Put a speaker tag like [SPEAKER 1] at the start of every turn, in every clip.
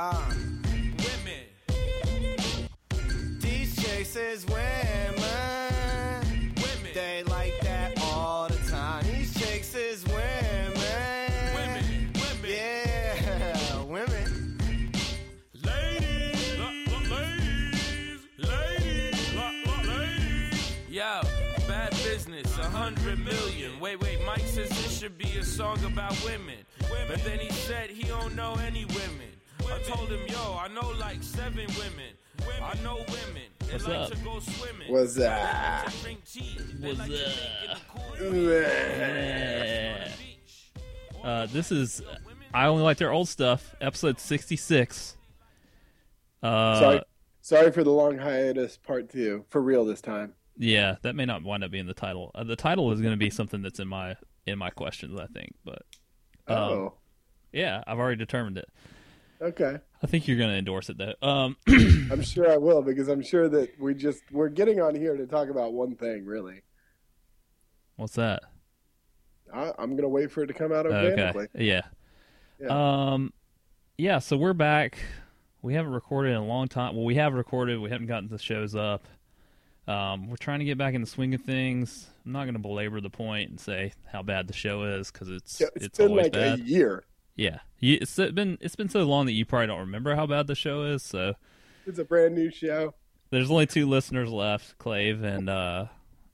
[SPEAKER 1] Uh,
[SPEAKER 2] Women.
[SPEAKER 1] these chicks is women.
[SPEAKER 2] Women.
[SPEAKER 1] They like that all the time. These chicks is women.
[SPEAKER 2] Women. Women.
[SPEAKER 1] Yeah, women.
[SPEAKER 2] Ladies. La- la- ladies. Ladies. La- la- ladies. Yo, bad business, a hundred million. Wait, wait, Mike says this should be a song about women. But then he said he don't know any women. I told him, yo, I know like seven women. I know women. They
[SPEAKER 3] What's
[SPEAKER 2] like
[SPEAKER 3] up?
[SPEAKER 2] to go swimming.
[SPEAKER 1] What's
[SPEAKER 2] They
[SPEAKER 1] that?
[SPEAKER 2] drink tea.
[SPEAKER 3] What's
[SPEAKER 2] like
[SPEAKER 3] up?
[SPEAKER 2] drink in the cool
[SPEAKER 3] Uh, this is I only like their old stuff. Episode sixty six. Uh,
[SPEAKER 4] Sorry, sorry for the long hiatus. Part two, for real this time.
[SPEAKER 3] Yeah, that may not wind up being the title. Uh, the title is going to be something that's in my in my questions, I think. But um,
[SPEAKER 4] Oh,
[SPEAKER 3] yeah, I've already determined it.
[SPEAKER 4] Okay.
[SPEAKER 3] I think you're going to endorse it though. Um,
[SPEAKER 4] I'm sure I will because I'm sure that we just we're getting on here to talk about one thing. Really,
[SPEAKER 3] what's that?
[SPEAKER 4] I, I'm gonna wait for it to come out
[SPEAKER 3] Okay.
[SPEAKER 4] organically.
[SPEAKER 3] Yeah.
[SPEAKER 4] Yeah.
[SPEAKER 3] Um, yeah. So we're back. We haven't recorded in a long time. Well, we have recorded. We haven't gotten the shows up. Um, we're trying to get back in the swing of things. I'm not going to belabor the point and say how bad the show is because it's
[SPEAKER 4] Yeah,
[SPEAKER 3] it's,
[SPEAKER 4] it's been
[SPEAKER 3] always
[SPEAKER 4] like
[SPEAKER 3] bad.
[SPEAKER 4] a year.
[SPEAKER 3] Yeah, You- it's been it's been so long that you probably don't remember how bad the show is. So
[SPEAKER 4] It's a brand new show.
[SPEAKER 3] there's only two listeners left, Clave and uh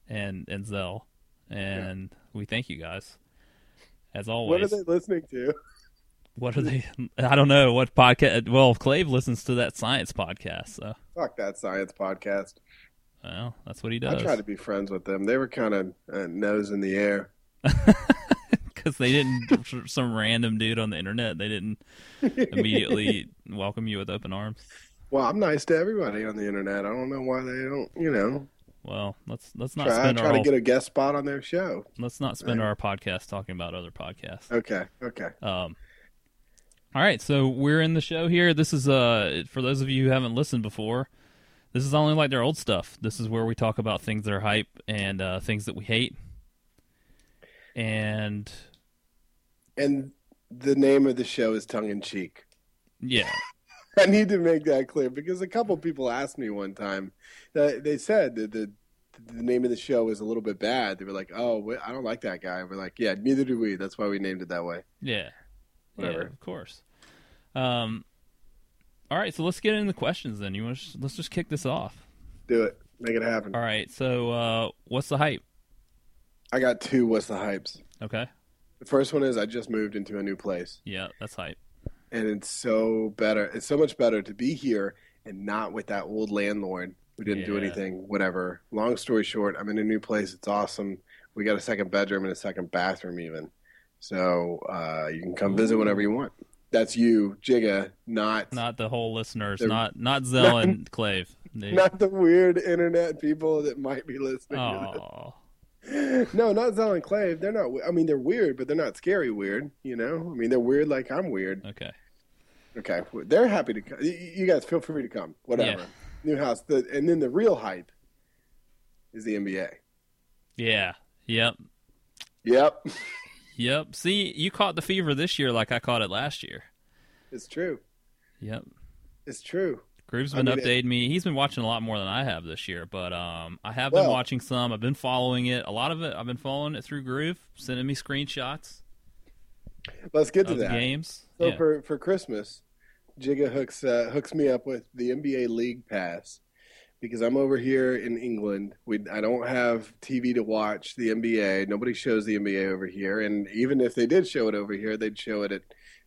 [SPEAKER 3] and and Zell, and we thank you guys as always.
[SPEAKER 4] What are they listening to?
[SPEAKER 3] What are they? I don't know what podcast. Well, Clave listens to that science podcast, so
[SPEAKER 4] Fuck that science podcast.
[SPEAKER 3] well, that's what he does.
[SPEAKER 4] I tried to be friends with them. They were kind of uh, nose in the air.
[SPEAKER 3] because they didn't some random dude on the internet. They didn't immediately welcome you with open arms.
[SPEAKER 4] Well, I'm nice to everybody on the internet. I don't know why they don't. You know,
[SPEAKER 3] Well, let's let's not
[SPEAKER 4] try
[SPEAKER 3] spend
[SPEAKER 4] try
[SPEAKER 3] our
[SPEAKER 4] to
[SPEAKER 3] whole,
[SPEAKER 4] get a guest spot on their show.
[SPEAKER 3] let's not spend our podcast talking about other podcasts.
[SPEAKER 4] Okay, okay.
[SPEAKER 3] Um, all right, so we're in the show here. This is uh for those of you who haven't listened before. This is only like their old stuff. This is where we talk about things that are hype and uh, things that we hate. And
[SPEAKER 4] And the name of the show is tongue in cheek.
[SPEAKER 3] yeah,
[SPEAKER 4] I need to make that clear because a couple people asked me one time. That they said that the the name of the show was a little bit bad. They were like, "Oh, I don't like that guy." We're like, "Yeah, neither do we." That's why we named it that way.
[SPEAKER 3] yeah,
[SPEAKER 4] Whatever.
[SPEAKER 3] yeah, of course. Um, all right, so let's get into the questions then. You want to, let's just kick this off.
[SPEAKER 4] Do it. Make it happen.
[SPEAKER 3] All right, so uh, what's the hype?
[SPEAKER 4] I got two. What's the hypes?
[SPEAKER 3] Okay,
[SPEAKER 4] The first one is I just moved into a new place,
[SPEAKER 3] yeah, that's hype.
[SPEAKER 4] and it's so better. It's so much better to be here and not with that old landlord who didn't do anything. Whatever. Long story short, I'm in a new place. It's awesome. We got a second bedroom and a second bathroom, even. So uh, you can come visit whenever you want. That's you, Jigga, not
[SPEAKER 3] Not the whole listeners,
[SPEAKER 4] They're-
[SPEAKER 3] not not Zell and Clave.
[SPEAKER 4] Not the weird internet people that might be listening. to this.
[SPEAKER 3] oh,
[SPEAKER 4] No, not Zell and Clave. They're not. I mean, they're weird, but they're not scary weird. You know, I mean, they're weird like I'm weird.
[SPEAKER 3] okay.
[SPEAKER 4] Okay, they're happy to come. You- guys feel free to come. Whatever.
[SPEAKER 3] Yeah.
[SPEAKER 4] New house. The, and then the real hype is the NBA.
[SPEAKER 3] Yeah. Yep.
[SPEAKER 4] Yep,
[SPEAKER 3] Yep. See, you caught the fever this year like I caught it last year.
[SPEAKER 4] it's true.
[SPEAKER 3] Yep.
[SPEAKER 4] It's true.
[SPEAKER 3] Groove's
[SPEAKER 4] I
[SPEAKER 3] been
[SPEAKER 4] mean, it-
[SPEAKER 3] updating me. He's been watching a lot more than I have this year, but um, I have been watching some. I've been following it. A lot of it, I've been following it through Groove, sending me screenshots
[SPEAKER 4] Let's get to
[SPEAKER 3] the
[SPEAKER 4] that.
[SPEAKER 3] games.
[SPEAKER 4] So
[SPEAKER 3] yeah.
[SPEAKER 4] for for Christmas, Jigga hooks uh, hooks me up with the NBA League Pass because I'm over here in England. We I don't have TV to watch the NBA. Nobody shows the NBA over here, and even if they did show it over here, they'd show it at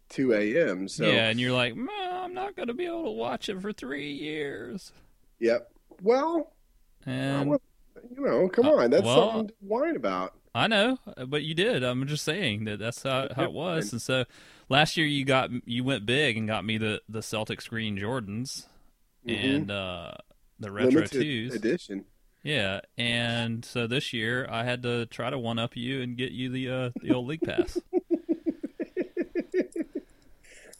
[SPEAKER 4] 2 a.m. So
[SPEAKER 3] yeah, and you're like, I'm not going to be able to watch it for three years.
[SPEAKER 4] yep. Well,
[SPEAKER 3] And
[SPEAKER 4] would- you know, come
[SPEAKER 3] Uh,
[SPEAKER 4] on, that's
[SPEAKER 3] well-
[SPEAKER 4] something to whine about.
[SPEAKER 3] I know, but you did. I'm just saying that that's how, how it was. And so last year you got you went big and got me the the Celtics green Jordans
[SPEAKER 4] Mhm.
[SPEAKER 3] and uh, the retro
[SPEAKER 4] Limited
[SPEAKER 3] twos.
[SPEAKER 4] edition.
[SPEAKER 3] Yeah, and so this year I had to try to one up you and get you the uh, the old league pass.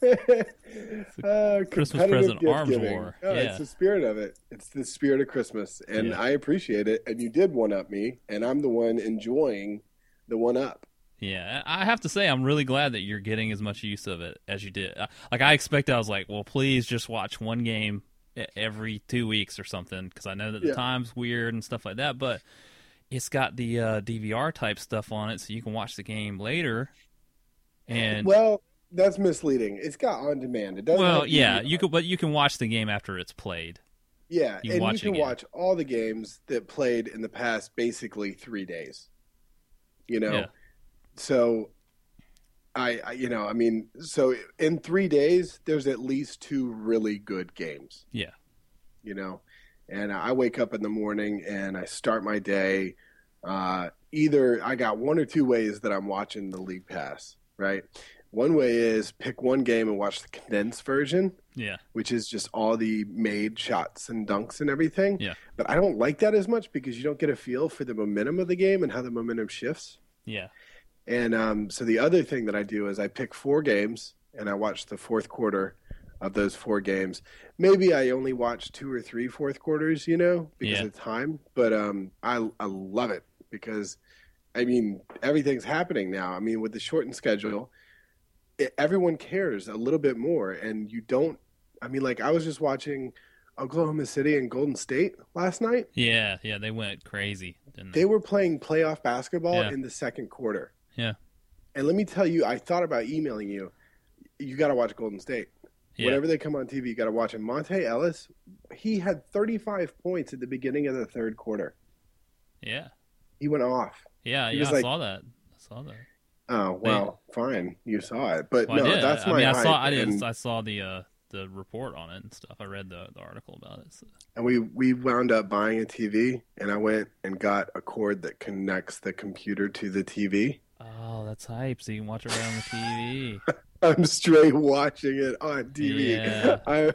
[SPEAKER 4] uh,
[SPEAKER 3] Christmas present arms
[SPEAKER 4] giving.
[SPEAKER 3] war.
[SPEAKER 4] Oh,
[SPEAKER 3] Yeah.
[SPEAKER 4] It's the spirit of it. It's the spirit of Christmas, and
[SPEAKER 3] Yeah.
[SPEAKER 4] I appreciate it. And you did one up me, and I'm the one enjoying the one up.
[SPEAKER 3] Yeah, I have to say I'm really glad that you're getting as much use of it as you did. Uh, Like I expected, I was like, well, please just watch one game every two weeks or something because I know that the
[SPEAKER 4] Yeah.
[SPEAKER 3] time's weird and stuff like that. But it's got the uh, DVR type stuff on it, so you can watch the game later. And Well,
[SPEAKER 4] that's misleading. It's got on demand. It doesn't. have
[SPEAKER 3] yeah, you could, but you can watch the game after it's played.
[SPEAKER 4] Yeah,
[SPEAKER 3] you
[SPEAKER 4] and
[SPEAKER 3] watch
[SPEAKER 4] you can watch all the games that played in the past basically three days. You know,
[SPEAKER 3] Yeah.
[SPEAKER 4] so I, I, you know, I mean, so in three days, there's at least two really good games.
[SPEAKER 3] Yeah.
[SPEAKER 4] You know, and I wake up in the morning and I start my day. Uh, either I got one or two ways that I'm watching the league pass. Right. One way is pick one game and watch the condensed version
[SPEAKER 3] Yeah,
[SPEAKER 4] which is just all the made shots and dunks and everything.
[SPEAKER 3] Yeah.
[SPEAKER 4] But I don't like that as much because you don't get a feel for the momentum of the game and how the momentum shifts.
[SPEAKER 3] yeah,
[SPEAKER 4] And um, so the other thing that I do is I pick four games and I watch the fourth quarter of those four games. Maybe I only watch two or three fourth quarters, you know, because
[SPEAKER 3] Yeah.
[SPEAKER 4] of time. But um, I I love it because I mean everything's happening now. I mean with the shortened schedule, everyone cares a little bit more, and you don't. I mean, like I was just watching Oklahoma City and Golden State last night.
[SPEAKER 3] yeah, yeah. They went crazy, they?
[SPEAKER 4] They were playing playoff basketball
[SPEAKER 3] Yeah.
[SPEAKER 4] in the second quarter.
[SPEAKER 3] Yeah.
[SPEAKER 4] And let me tell you, I thought about emailing you. You got to watch Golden State.
[SPEAKER 3] Yeah.
[SPEAKER 4] Whenever they come on TV, you got to watch him. Monta Ellis, he had 35 points at the beginning of the third quarter.
[SPEAKER 3] Yeah,
[SPEAKER 4] He went off.
[SPEAKER 3] yeah,
[SPEAKER 4] He
[SPEAKER 3] yeah. I
[SPEAKER 4] like-
[SPEAKER 3] saw that. I saw that.
[SPEAKER 4] Oh well, fine, you saw it, but
[SPEAKER 3] Well,
[SPEAKER 4] no, that's
[SPEAKER 3] I
[SPEAKER 4] my
[SPEAKER 3] mean, I saw. I did.
[SPEAKER 4] And,
[SPEAKER 3] I saw the uh, the report on it and stuff. I read the, the article about it. So.
[SPEAKER 4] and we we wound up buying a TV, and I went and got a cord that connects the computer to the TV.
[SPEAKER 3] Oh, that's hype! So you can watch it right on the TV.
[SPEAKER 4] I'm straight watching it on TV.
[SPEAKER 3] Yeah.
[SPEAKER 4] I,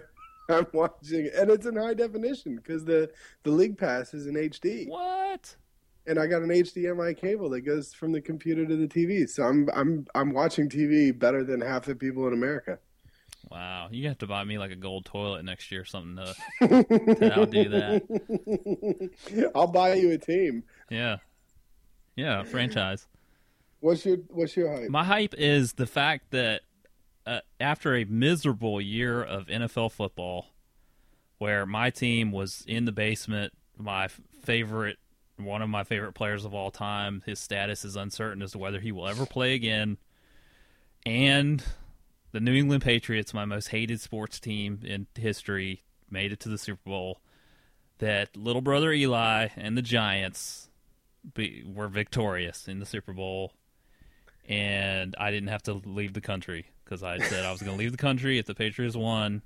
[SPEAKER 4] I'm watching, and it's in high definition because the the league pass is in HD,
[SPEAKER 3] what?
[SPEAKER 4] And I got an HDMI cable that goes from the computer to the TV. So I'm I'm I'm watching TV better than half the people in America.
[SPEAKER 3] Wow, you have to buy me like a gold toilet next year or something to, to outdo that.
[SPEAKER 4] I'll buy you a team.
[SPEAKER 3] Yeah, yeah, franchise.
[SPEAKER 4] What's your What's your hype?
[SPEAKER 3] My hype is the fact that uh, after a miserable year of NFL football, where my team was in the basement, my favorite, one of my favorite players of all time, his status is uncertain as to whether he will ever play again, and the New England Patriots, my most hated sports team in history, made it to the Super Bowl. That little brother Eli and the Giants be, were victorious in the Super Bowl and I didn't have to leave the country because I said I was going to leave the country if the Patriots won.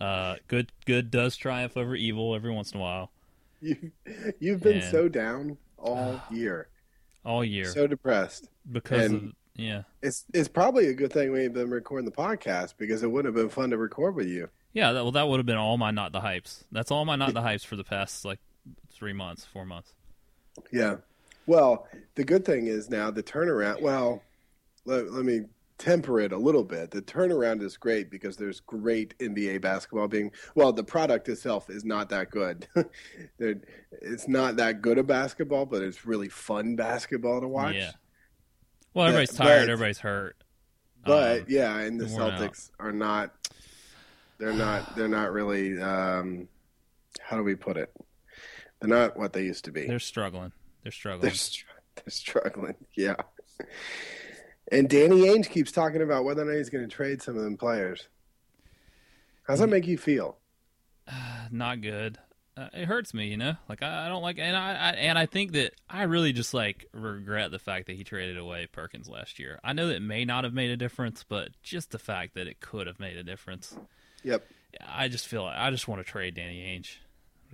[SPEAKER 3] Uh, good, good does triumph over evil every once in a while,
[SPEAKER 4] You You've been
[SPEAKER 3] And-
[SPEAKER 4] so down all ah. year,
[SPEAKER 3] all year
[SPEAKER 4] so depressed.
[SPEAKER 3] because of yeah,
[SPEAKER 4] It's it's probably a good thing we ain't been recording the podcast because it wouldn't have been fun to record with you.
[SPEAKER 3] yeah. That, well, that would have been all my not the hypes. That's all my not the hypes for the past like three months, four months.
[SPEAKER 4] Yeah. Well, the good thing is now the turnaround. Well, let, let me temper it a little bit. The turnaround is great because there's great NBA basketball being. Well, the product itself is not that good. It's not that good a basketball, but it's really fun basketball to watch.
[SPEAKER 3] Yeah. Well, everybody's tired.
[SPEAKER 4] but-
[SPEAKER 3] everybody's hurt.
[SPEAKER 4] But
[SPEAKER 3] Um,
[SPEAKER 4] yeah, and the
[SPEAKER 3] worn out.
[SPEAKER 4] Celtics are not. They're not. They're not really. Um, how do we put it? They're not what they used to be.
[SPEAKER 3] they're struggling. They're struggling.
[SPEAKER 4] They're, str- they're struggling. Yeah. And Danny Ainge keeps talking about whether or not he's going to trade some of them players. How's that make you feel?
[SPEAKER 3] not good. Uh, it hurts me, you know. Like I, I don't like, and I, I and I think that I really just like regret the fact that he traded away Perkins last year. I know that it may not have made a difference, but just the fact that it could have made a difference.
[SPEAKER 4] Yep.
[SPEAKER 3] I just feel like I just want to trade Danny Ainge.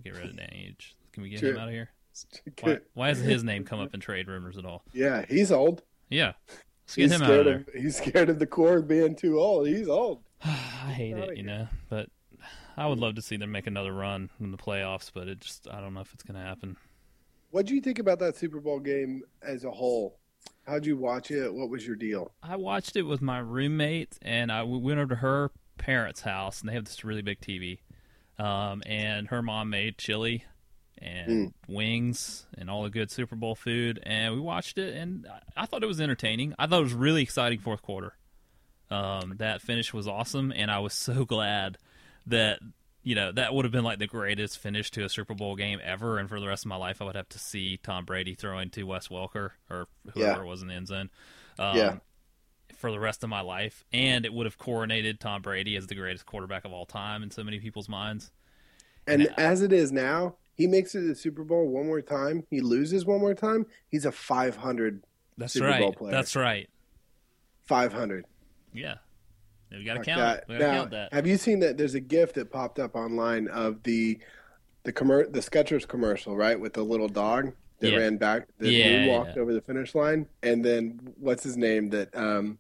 [SPEAKER 3] Get rid of Danny Ainge. Can we get
[SPEAKER 4] Sure.
[SPEAKER 3] him out of here? Why, why hasn't his name come up in trade rumors at all?
[SPEAKER 4] Yeah, he's old.
[SPEAKER 3] Yeah, let's
[SPEAKER 4] He's
[SPEAKER 3] out of
[SPEAKER 4] scared of, he's scared of the core being too old. He's old.
[SPEAKER 3] I hate it, you know. But I would love to see them make another run in the playoffs, but it just I don't know if it's going to happen.
[SPEAKER 4] What do you think about that Super Bowl game as a whole? How'd you watch it? What was your deal?
[SPEAKER 3] I watched it with my roommate, and I we went over to her parents' house, and they have this really big TV. Um, and her mom made chili, and wings and all the good Super Bowl food, and we watched it, and I- I thought it was entertaining. I thought it was really exciting fourth quarter. Um, that finish was awesome, and I was so glad that you know that would have been like the greatest finish to a Super Bowl game ever. And for the rest of my life, I would have to see Tom Brady throwing to Wes Welker or whoever
[SPEAKER 4] Yeah.
[SPEAKER 3] was in the end zone. Um,
[SPEAKER 4] Yeah.
[SPEAKER 3] For the rest of my life, and it would have coronated Tom Brady as the greatest quarterback of all time in so many people's minds.
[SPEAKER 4] And
[SPEAKER 3] Yeah.
[SPEAKER 4] as it is now, he makes it to the Super Bowl one more time. He loses one more time. He's a 500.
[SPEAKER 3] That's
[SPEAKER 4] Super
[SPEAKER 3] right.
[SPEAKER 4] Bowl player.
[SPEAKER 3] That's right.
[SPEAKER 4] 500.
[SPEAKER 3] Yeah. We got to count. We got to
[SPEAKER 4] Now,
[SPEAKER 3] count that.
[SPEAKER 4] have you seen that? There's a GIF that popped up online of the the commer- the Skechers commercial, right, with the little dog that
[SPEAKER 3] Yeah.
[SPEAKER 4] ran back, that
[SPEAKER 3] Yeah,
[SPEAKER 4] walked
[SPEAKER 3] yeah.
[SPEAKER 4] over the finish line, and then what's his name that um,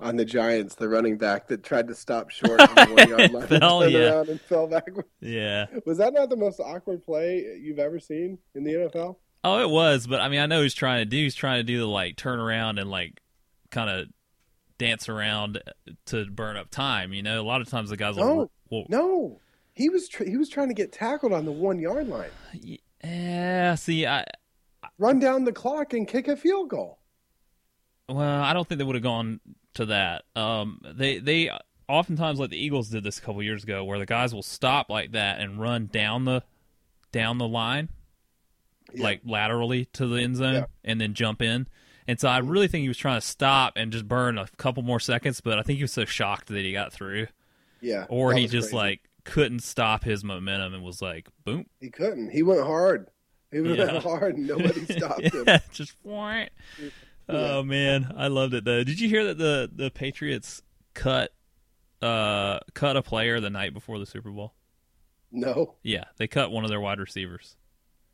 [SPEAKER 4] on the Giants, the running back that tried to stop short on the one yard line, and
[SPEAKER 3] Fell,
[SPEAKER 4] turned
[SPEAKER 3] yeah.
[SPEAKER 4] around and fell backward.
[SPEAKER 3] Yeah.
[SPEAKER 4] Was that not the most awkward play you've ever seen in the NFL?
[SPEAKER 3] Oh, it was, but I mean, I know he's trying to do. He's trying to do the like turn around and like kind of dance around to burn up time. You know, a lot of times the guys will.
[SPEAKER 4] No.
[SPEAKER 3] will
[SPEAKER 4] No, he was tr- he was trying to get tackled on the one yard line,
[SPEAKER 3] yeah. See, I
[SPEAKER 4] run down the clock and kick a field goal.
[SPEAKER 3] well, I don't think they would have gone to that. Um, they they oftentimes like the Eagles did this a couple years ago, where the guys will stop like that and run down the down the line,
[SPEAKER 4] Yeah.
[SPEAKER 3] like laterally to the end zone,
[SPEAKER 4] Yeah.
[SPEAKER 3] and then jump in. And so I really think he was trying to stop and just burn a couple more seconds, but I think he was so shocked that he got through,
[SPEAKER 4] Yeah,
[SPEAKER 3] or he just
[SPEAKER 4] crazy.
[SPEAKER 3] like couldn't stop his momentum and was like, boom,
[SPEAKER 4] he couldn't. He went hard. He went
[SPEAKER 3] Yeah.
[SPEAKER 4] hard, and nobody stopped him.
[SPEAKER 3] just what? Oh man, I loved it though. Did you hear that the the Patriots cut uh cut a player the night before the Super Bowl?
[SPEAKER 4] No,
[SPEAKER 3] Yeah, they cut one of their wide receivers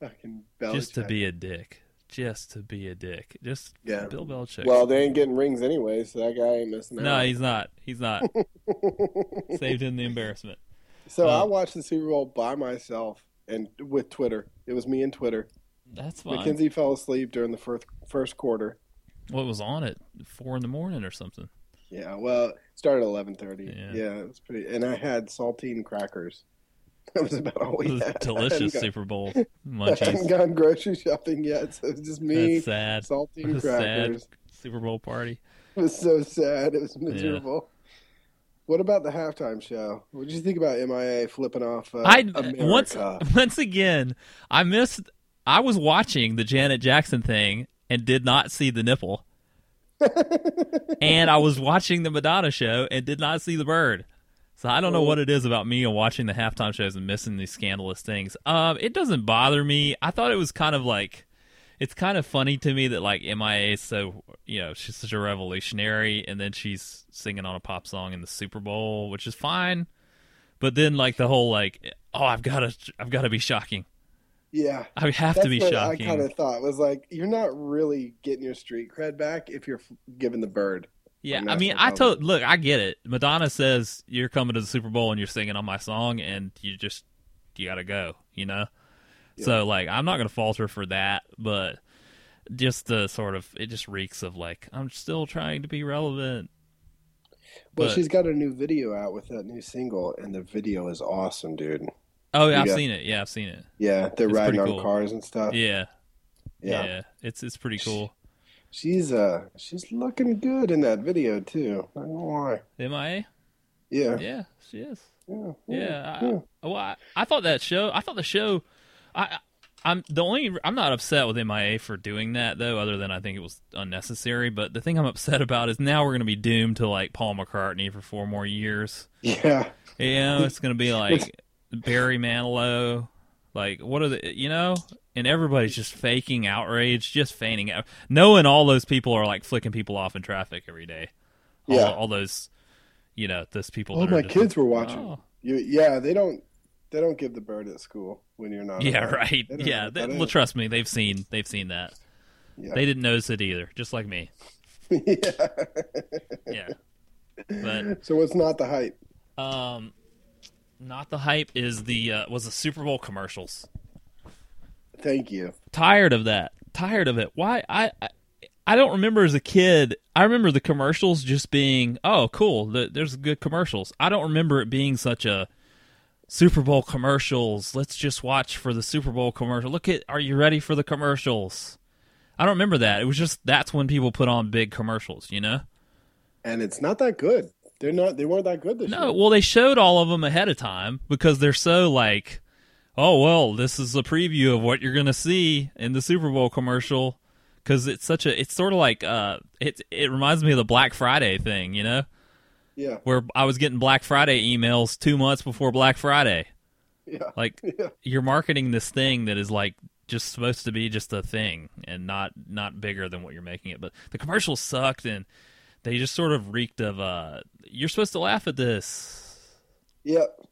[SPEAKER 4] fucking
[SPEAKER 3] just to be a dick. Just to be a dick. Just
[SPEAKER 4] Yeah.
[SPEAKER 3] Bill Belichick.
[SPEAKER 4] Well, they ain't getting rings anyway, so that guy ain't missing out.
[SPEAKER 3] no, he's not. He's not. Saved him the embarrassment.
[SPEAKER 4] so
[SPEAKER 3] uh,
[SPEAKER 4] I watched the Super Bowl by myself and with Twitter. It was me and Twitter.
[SPEAKER 3] That's fine.
[SPEAKER 4] Mackenzie fell asleep during the first first quarter.
[SPEAKER 3] What was on at four in the morning or something?
[SPEAKER 4] Yeah, well, it started at eleven thirty.
[SPEAKER 3] Yeah.
[SPEAKER 4] Yeah. it was pretty. And I had saltine crackers. That was about all we
[SPEAKER 3] It was
[SPEAKER 4] had.
[SPEAKER 3] delicious
[SPEAKER 4] hadn't
[SPEAKER 3] Super Bowl
[SPEAKER 4] gone, I hadn't gone grocery shopping yet, so it was just me,
[SPEAKER 3] That's sad.
[SPEAKER 4] saltine
[SPEAKER 3] A sad
[SPEAKER 4] crackers.
[SPEAKER 3] Super Bowl party.
[SPEAKER 4] It was so sad. It was miserable. What about the halftime show? What did you think about MIA flipping off uh,
[SPEAKER 3] I
[SPEAKER 4] America?
[SPEAKER 3] once once again I missed. I was watching the Janet Jackson thing and did not see the nipple, and I was watching the Madonna show and did not see the bird. So I don't know what it is about me and watching the halftime shows and missing these scandalous things. Um, it doesn't bother me. I thought it was kind of like. It's kind of funny to me that like MIA is so you know she's such a revolutionary, and then she's singing on a pop song in the Super Bowl, which is fine. But then like the whole like oh I've got to I've got to be shocking.
[SPEAKER 4] Yeah,
[SPEAKER 3] I have
[SPEAKER 4] that's
[SPEAKER 3] to be
[SPEAKER 4] what
[SPEAKER 3] shocking.
[SPEAKER 4] I kind of thought was like you're not really getting your street cred back if you're giving the bird.
[SPEAKER 3] yeah, I mean I told look I get it. Madonna says you're coming to the Super Bowl and you're singing on my song and you just you got to go, you know. So like I'm not going to falter for that, but just the sort of it just reeks of like I'm still trying to be relevant.
[SPEAKER 4] Well,
[SPEAKER 3] But-
[SPEAKER 4] she's got a new video out with that new single, and the video is awesome, dude.
[SPEAKER 3] Oh yeah, I've
[SPEAKER 4] Yeah.
[SPEAKER 3] seen it. Yeah, I've seen it.
[SPEAKER 4] Yeah, they're
[SPEAKER 3] It's
[SPEAKER 4] riding on
[SPEAKER 3] cool.
[SPEAKER 4] cars and stuff.
[SPEAKER 3] Yeah,
[SPEAKER 4] yeah.
[SPEAKER 3] yeah, It's it's pretty cool.
[SPEAKER 4] She's uh, she's looking good in that video too. I don't know why.
[SPEAKER 3] MIA.
[SPEAKER 4] Yeah,
[SPEAKER 3] Yeah, she is.
[SPEAKER 4] yeah,
[SPEAKER 3] Yeah,
[SPEAKER 4] yeah.
[SPEAKER 3] I, well, I, I thought that show. I thought the show. I, I'm the only. I'm not upset with MIA for doing that though, other than I think it was unnecessary. But the thing I'm upset about is now we're going to be doomed to like Paul McCartney for four more years.
[SPEAKER 4] yeah.
[SPEAKER 3] You know, it's going to be like Barry Manilow. Like, what are the you know? And everybody's just faking outrage, just feigning out, knowing all those people are like flicking people off in traffic every day. All,
[SPEAKER 4] Yeah.
[SPEAKER 3] all those, you know, those people.
[SPEAKER 4] Oh, my kids
[SPEAKER 3] like,
[SPEAKER 4] were watching.
[SPEAKER 3] "Oh."
[SPEAKER 4] You, yeah, they don't they don't give the bird at school when you're not.
[SPEAKER 3] Yeah, right. Yeah, they, well, trust me, they've seen they've seen that.
[SPEAKER 4] Yeah.
[SPEAKER 3] They didn't notice it either, just like me.
[SPEAKER 4] yeah.
[SPEAKER 3] Yeah, but
[SPEAKER 4] So it's not the hype?
[SPEAKER 3] um, not the hype is the uh, was the Super Bowl commercials.
[SPEAKER 4] Thank you.
[SPEAKER 3] Tired of that. Tired of it. Why I. I I don't remember as a kid. I remember the commercials just being, "Oh, cool! The, there's good commercials." I don't remember it being such a Super Bowl commercials. Let's just watch for the Super Bowl commercial. Look at, are you ready for the commercials? I don't remember that. It was just that's when people put on big commercials, you know?
[SPEAKER 4] And it's not that good. They're not. They weren't that good this
[SPEAKER 3] No,
[SPEAKER 4] year. No.
[SPEAKER 3] Well, they showed all of them ahead of time because they're so like, oh well, this is a preview of what you're gonna see in the Super Bowl commercial because it's such a, it's sort of like, uh, it it reminds me of the Black Friday thing, you know,
[SPEAKER 4] Yeah.
[SPEAKER 3] where I was getting Black Friday emails two months before Black Friday.
[SPEAKER 4] Yeah.
[SPEAKER 3] Like
[SPEAKER 4] Yeah.
[SPEAKER 3] you're marketing this thing that is like just supposed to be just a thing and not not bigger than what you're making it. But the commercials sucked and they just sort of reeked of uh you're supposed to laugh at this.
[SPEAKER 4] Yep.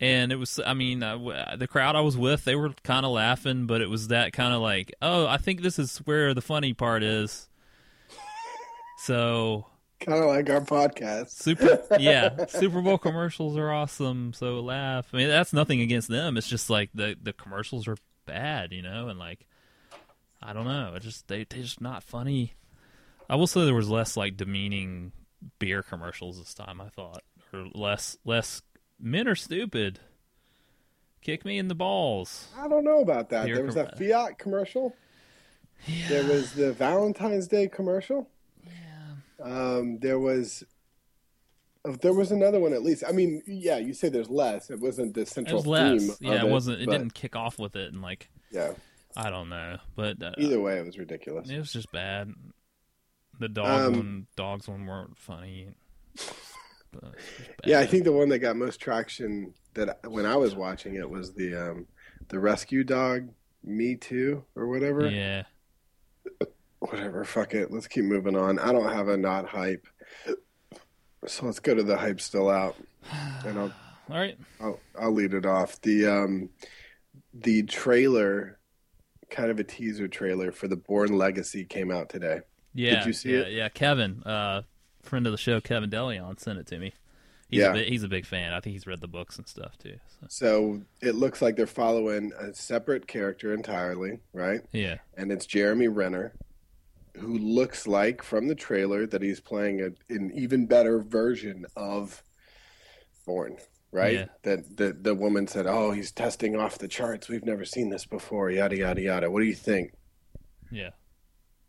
[SPEAKER 3] And it was I mean uh, w- the crowd I was with they were kind of laughing but it was that kind of like oh I think this is where the funny part is. So
[SPEAKER 4] Kind of like our podcast.
[SPEAKER 3] Super, yeah. Super Bowl commercials are awesome. So laugh. I mean, that's nothing against them. It's just like the the commercials are bad, you know, and like I don't know. It just they they just not funny. I will say there was less like demeaning beer commercials this time. I thought, or less less men are stupid. Kick me in the balls.
[SPEAKER 4] I don't know about that.
[SPEAKER 3] Beer
[SPEAKER 4] there was that Fiat commercial. There was the Valentine's Day commercial. Yeah. Um, there was. oh, There was another one at least. I mean, yeah, you say there's less. It wasn't the
[SPEAKER 3] It
[SPEAKER 4] central
[SPEAKER 3] was less.
[SPEAKER 4] theme.
[SPEAKER 3] Yeah, it wasn't. It
[SPEAKER 4] but,
[SPEAKER 3] didn't kick off with it, and like
[SPEAKER 4] Yeah.
[SPEAKER 3] I don't know, but uh,
[SPEAKER 4] Either way, it was ridiculous.
[SPEAKER 3] It was just bad. The dog
[SPEAKER 4] Um,
[SPEAKER 3] one, dogs one weren't funny. But it was just
[SPEAKER 4] Yeah, I think the one that got most traction that when I was watching it was the um, the rescue dog, Me Too, or whatever.
[SPEAKER 3] Yeah,
[SPEAKER 4] Whatever. Fuck it. Let's keep moving on. I don't have a not hype, so let's go to the hype still out, and I'll
[SPEAKER 3] all right.
[SPEAKER 4] I'll, I'll lead it off. The um, the trailer, kind of a teaser trailer for the Bourne Legacy came out today.
[SPEAKER 3] Yeah,
[SPEAKER 4] you see
[SPEAKER 3] yeah,
[SPEAKER 4] it?
[SPEAKER 3] Yeah, Kevin, uh, friend of the show, Kevin Delion sent it to me. He's
[SPEAKER 4] Yeah.
[SPEAKER 3] a big, he's a big fan. I think he's read the books and stuff too. So.
[SPEAKER 4] So it looks like they're following a separate character entirely, right?
[SPEAKER 3] Yeah,
[SPEAKER 4] and it's Jeremy Renner, who looks like from the trailer that he's playing a, an even better version of Bourne. Right?
[SPEAKER 3] Yeah.
[SPEAKER 4] That the the woman said, "Oh, he's testing off the charts. We've never seen this before." Yada yada yada. What do you think?
[SPEAKER 3] yeah.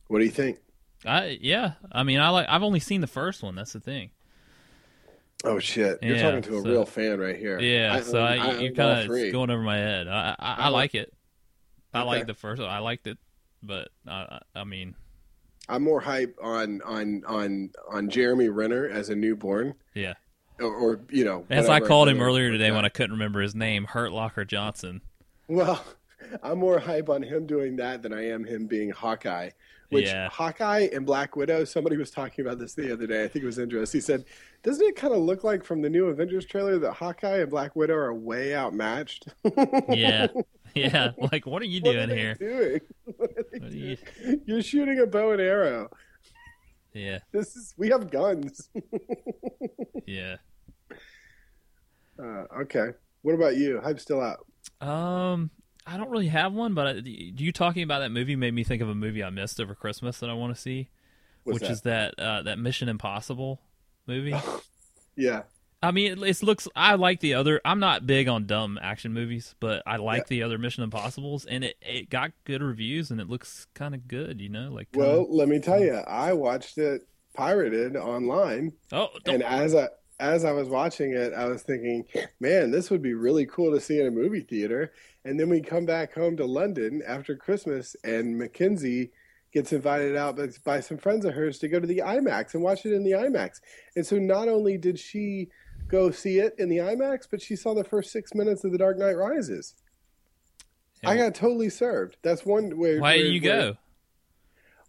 [SPEAKER 4] What do you think?
[SPEAKER 3] I yeah. I mean, I like. I've only seen the first one. That's the thing.
[SPEAKER 4] Oh shit! You're
[SPEAKER 3] Yeah,
[SPEAKER 4] talking to a
[SPEAKER 3] so-
[SPEAKER 4] real fan right here.
[SPEAKER 3] Yeah. so I,
[SPEAKER 4] I-
[SPEAKER 3] you're kind of going over my head. I I, I,
[SPEAKER 4] I
[SPEAKER 3] like it. I
[SPEAKER 4] Okay.
[SPEAKER 3] like the first one. I liked it, but I I I mean,
[SPEAKER 4] I'm more hype on on on on Jeremy Renner as a new Bourne,
[SPEAKER 3] yeah.
[SPEAKER 4] or, or you know,
[SPEAKER 3] As I called him earlier today when I couldn't remember his name, Hurt Locker Johnson.
[SPEAKER 4] Well, I'm more hype on him doing that than I am him being Hawkeye. Which
[SPEAKER 3] Yeah.
[SPEAKER 4] Hawkeye and Black Widow, somebody was talking about this the other day. I think it was interesting. He said, Doesn't it kind of look like from the new Avengers trailer that Hawkeye and Black Widow are way outmatched?
[SPEAKER 3] Yeah, yeah. Like, what are you
[SPEAKER 4] are
[SPEAKER 3] doing here?
[SPEAKER 4] doing? What are they
[SPEAKER 3] What are you...
[SPEAKER 4] You're shooting a bow and arrow.
[SPEAKER 3] Yeah,
[SPEAKER 4] This is we have guns.
[SPEAKER 3] yeah.
[SPEAKER 4] uh, okay. What about you? Hype still out.
[SPEAKER 3] Um, I don't really have one, but I, you talking about that movie made me think of a movie I missed over Christmas that I want to see,
[SPEAKER 4] What's
[SPEAKER 3] which is that uh, that Mission Impossible movie.
[SPEAKER 4] Yeah.
[SPEAKER 3] I mean, it, it looks. I like the other. I'm not big on dumb action movies, but I like
[SPEAKER 4] Yeah.
[SPEAKER 3] the other Mission Impossibles, and it it got good reviews, and it looks kind of good. You know, like kinda-
[SPEAKER 4] Well, let me tell you, I watched it pirated online
[SPEAKER 3] oh, don't,
[SPEAKER 4] and as I as I was watching it, I was thinking, man, this would be really cool to see in a movie theater. And then we come back home to London after Christmas, and Mackenzie gets invited out by, by some friends of hers to go to the IMAX and watch it in the IMAX. And so not only did she go see it in the IMAX, but she saw the first six minutes of The Dark Knight Rises. I got totally served. That's one way.
[SPEAKER 3] why didn't you go?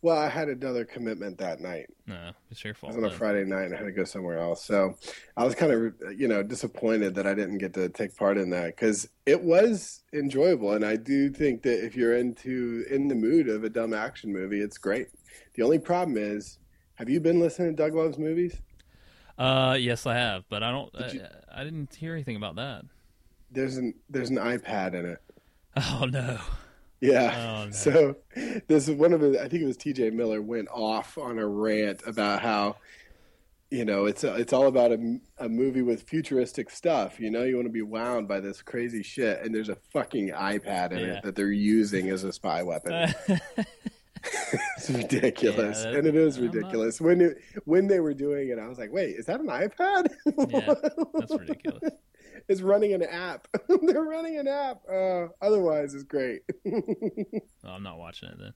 [SPEAKER 4] Well, I had another commitment that night.
[SPEAKER 3] No, it's your fault.
[SPEAKER 4] It was on a. Friday night and I had to go somewhere else. So I was kind of, you know, disappointed that I didn't get to take part in that because it was enjoyable. And I do think that if you're into, in the mood of a dumb action movie, it's great. The only problem is, have you been listening to Doug Loves Movies?
[SPEAKER 3] Uh, yes, I have, but I don't.
[SPEAKER 4] Did you-
[SPEAKER 3] I, I didn't hear anything about that.
[SPEAKER 4] There's an, there's an iPad in it.
[SPEAKER 3] Oh no.
[SPEAKER 4] Yeah.
[SPEAKER 3] Oh, no.
[SPEAKER 4] So this is one of the I think it was TJ Miller went off on a rant about how you know, it's it's all about a, a movie with futuristic stuff. You know, you want to be wound by this crazy shit, and there's a fucking iPad in
[SPEAKER 3] Yeah.
[SPEAKER 4] it that they're using as a spy weapon. it's ridiculous,
[SPEAKER 3] Yeah, that-
[SPEAKER 4] and it is
[SPEAKER 3] I'm not-
[SPEAKER 4] ridiculous. When it, when they were doing it, I was like, "Wait, is that an iPad?"
[SPEAKER 3] Yeah, that's ridiculous.
[SPEAKER 4] It's running an app. they're running an app. Uh, otherwise, it's great.
[SPEAKER 3] Oh, I'm not watching it then.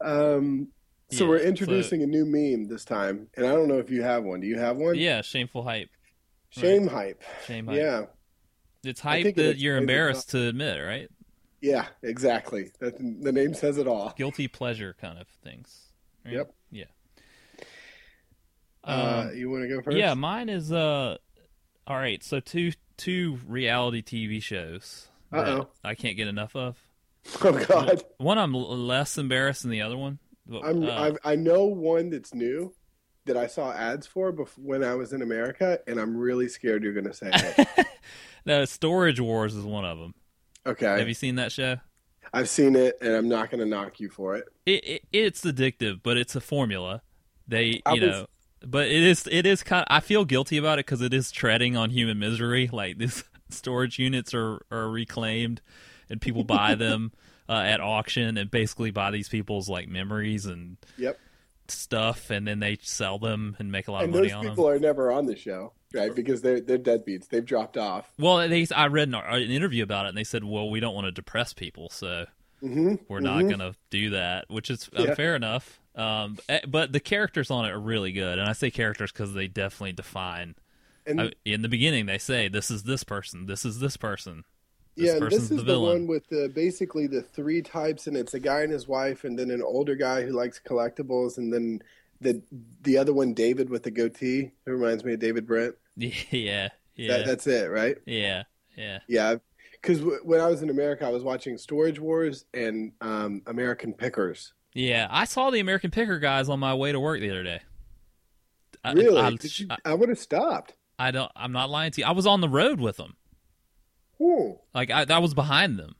[SPEAKER 4] um, so
[SPEAKER 3] Yeah,
[SPEAKER 4] we're
[SPEAKER 3] so-
[SPEAKER 4] introducing a new meme this time, and I don't know if you have one. Do you have one?
[SPEAKER 3] Yeah, shameful hype.
[SPEAKER 4] Shame hype.
[SPEAKER 3] Shame hype.
[SPEAKER 4] Yeah.
[SPEAKER 3] It's hype
[SPEAKER 4] it
[SPEAKER 3] you're embarrassed to admit, right?
[SPEAKER 4] Yeah, exactly. That the name says it all.
[SPEAKER 3] Guilty pleasure kind of things. right?
[SPEAKER 4] Yep.
[SPEAKER 3] Yeah.
[SPEAKER 4] Uh,
[SPEAKER 3] Um,
[SPEAKER 4] you want to go first?
[SPEAKER 3] yeah, mine is uh all right, so two two reality TV shows
[SPEAKER 4] Uh-oh.
[SPEAKER 3] I can't get enough of.
[SPEAKER 4] Oh God,
[SPEAKER 3] One I'm less embarrassed than the other one. But,
[SPEAKER 4] I'm.
[SPEAKER 3] uh,
[SPEAKER 4] I've, I know one that's new that I saw ads for bef- when I was in America, and I'm really scared you're going to say it.
[SPEAKER 3] no, Storage Wars is one of them.
[SPEAKER 4] Okay,
[SPEAKER 3] Have you seen that show?
[SPEAKER 4] I've seen it, and I'm not going to knock you for it.
[SPEAKER 3] It, it it's addictive, but it's a formula. They,
[SPEAKER 4] I
[SPEAKER 3] you
[SPEAKER 4] was-
[SPEAKER 3] know, but it is it is kind. I feel guilty about it because it is treading on human misery. Like these storage units are are reclaimed, and people buy them uh, at auction and basically buy these people's like memories and
[SPEAKER 4] Yep.
[SPEAKER 3] stuff, and then they sell them and make a lot
[SPEAKER 4] And
[SPEAKER 3] of money
[SPEAKER 4] those
[SPEAKER 3] on them.
[SPEAKER 4] people are never on the show, right? Because they're they're deadbeats. They've dropped off.
[SPEAKER 3] Well, they I read an, an interview about it, and they said, "Well, we don't want to depress people, so
[SPEAKER 4] hmm
[SPEAKER 3] we're not going to do that," which is uh,
[SPEAKER 4] Yeah.
[SPEAKER 3] fair enough. Um, eh, but the characters on it are really good, and I say characters because they definitely define.
[SPEAKER 4] And
[SPEAKER 3] I, in the beginning, they say this is this person, this is this person. This
[SPEAKER 4] yeah, this is
[SPEAKER 3] the
[SPEAKER 4] the, one with the basically the three types, and it's a guy and his wife, and then an older guy who likes collectibles, and then the the other one, David with the goatee, who reminds me of David Brent.
[SPEAKER 3] yeah, yeah,
[SPEAKER 4] That, that's it, right?
[SPEAKER 3] yeah, yeah.
[SPEAKER 4] Yeah, because w- when I was in America, I was watching Storage Wars and um, American Pickers.
[SPEAKER 3] Yeah, I saw the American Picker guys on my way to work the other day. I,
[SPEAKER 4] Really?
[SPEAKER 3] I,
[SPEAKER 4] you-
[SPEAKER 3] I,
[SPEAKER 4] I would have stopped.
[SPEAKER 3] I don't. I'm not lying to you. I was on the road with them.
[SPEAKER 4] Ooh.
[SPEAKER 3] Like I, I was behind them,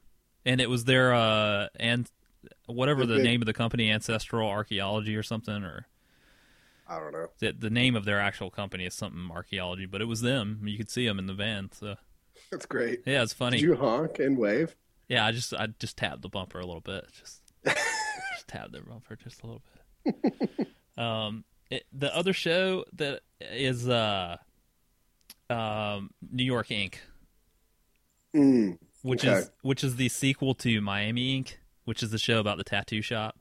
[SPEAKER 3] and it was their uh and whatever the
[SPEAKER 4] Okay.
[SPEAKER 3] name of the company, Ancestral Archaeology or something, or
[SPEAKER 4] I don't know.
[SPEAKER 3] the, the name of their actual company is something archaeology. But it was them. You could see them in the van. So
[SPEAKER 4] That's great.
[SPEAKER 3] yeah, it's funny.
[SPEAKER 4] Did you honk and wave?
[SPEAKER 3] Yeah, I just I just tapped the bumper a little bit. Just just tapped the for just a little bit. um, it, the other show that is uh, um, New York Ink,
[SPEAKER 4] Mm.
[SPEAKER 3] which
[SPEAKER 4] Okay.
[SPEAKER 3] is which is the sequel to Miami Ink, which is the show about the tattoo shop.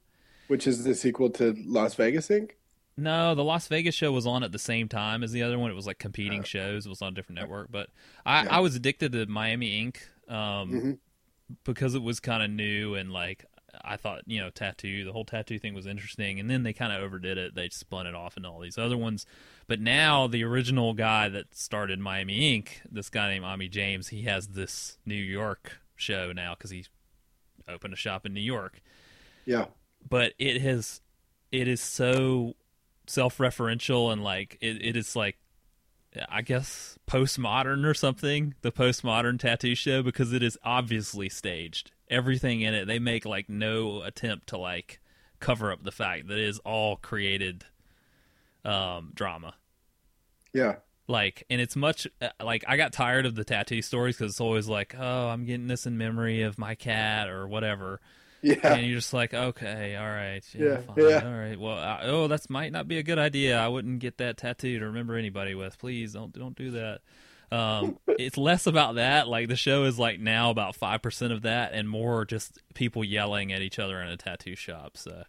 [SPEAKER 4] Which is the sequel to Las Vegas Ink.
[SPEAKER 3] No, the Las Vegas show was on at the same time as the other one. It was like competing shows. It was on a different network. But I,
[SPEAKER 4] Yeah.
[SPEAKER 3] I was addicted to Miami Ink. Um,
[SPEAKER 4] Mhm.
[SPEAKER 3] because it was kind of new and like I thought, you know, tattoo, the whole tattoo thing was interesting. And then they kind of overdid it. They spun it off into all these other ones. But now the original guy that started Miami Ink, this guy named Ami James, he has this New York show now because he opened a shop in New York
[SPEAKER 4] Yeah.
[SPEAKER 3] but it has it is so self-referential and like it, it is like i guess postmodern or something the postmodern tattoo show because it is obviously staged everything in it they make like no attempt to like cover up the fact that it is all created um drama
[SPEAKER 4] Yeah.
[SPEAKER 3] like and it's much uh, like i got tired of the tattoo stories because it's always like oh i'm getting this in memory of my cat or whatever
[SPEAKER 4] Yeah.
[SPEAKER 3] and you're just like, okay, all right, yeah,
[SPEAKER 4] Yeah,
[SPEAKER 3] fine,
[SPEAKER 4] yeah.
[SPEAKER 3] all right. Well, uh, oh, that might not be a good idea. I wouldn't get that tattoo to remember anybody with. Please don't don't do that. Um, it's less about that. Like the show is like now about five percent of that, and more just people yelling at each other in a tattoo shop. So,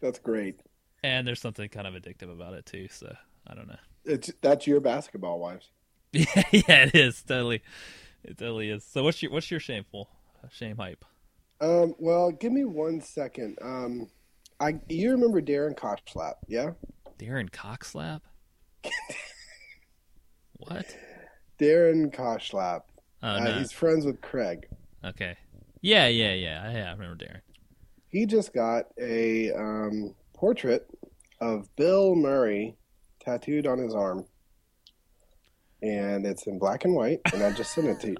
[SPEAKER 4] That's great.
[SPEAKER 3] and there's something kind of addictive about it too. So I don't know.
[SPEAKER 4] It's that's your basketball wives.
[SPEAKER 3] Yeah, yeah, it is totally. It totally is. So what's your what's your shameful shame hype?
[SPEAKER 4] Um, well, give me one second. Um, I you remember Darren Kochslap, yeah?
[SPEAKER 3] Darren Cockslap. what?
[SPEAKER 4] Darren Koshlap.
[SPEAKER 3] Oh
[SPEAKER 4] uh. He's friends with Craig.
[SPEAKER 3] Okay. Yeah, yeah, yeah. Yeah, I remember Darren.
[SPEAKER 4] He just got a um, portrait of Bill Murray tattooed on his arm, and it's in black and white. And I just sent it to you.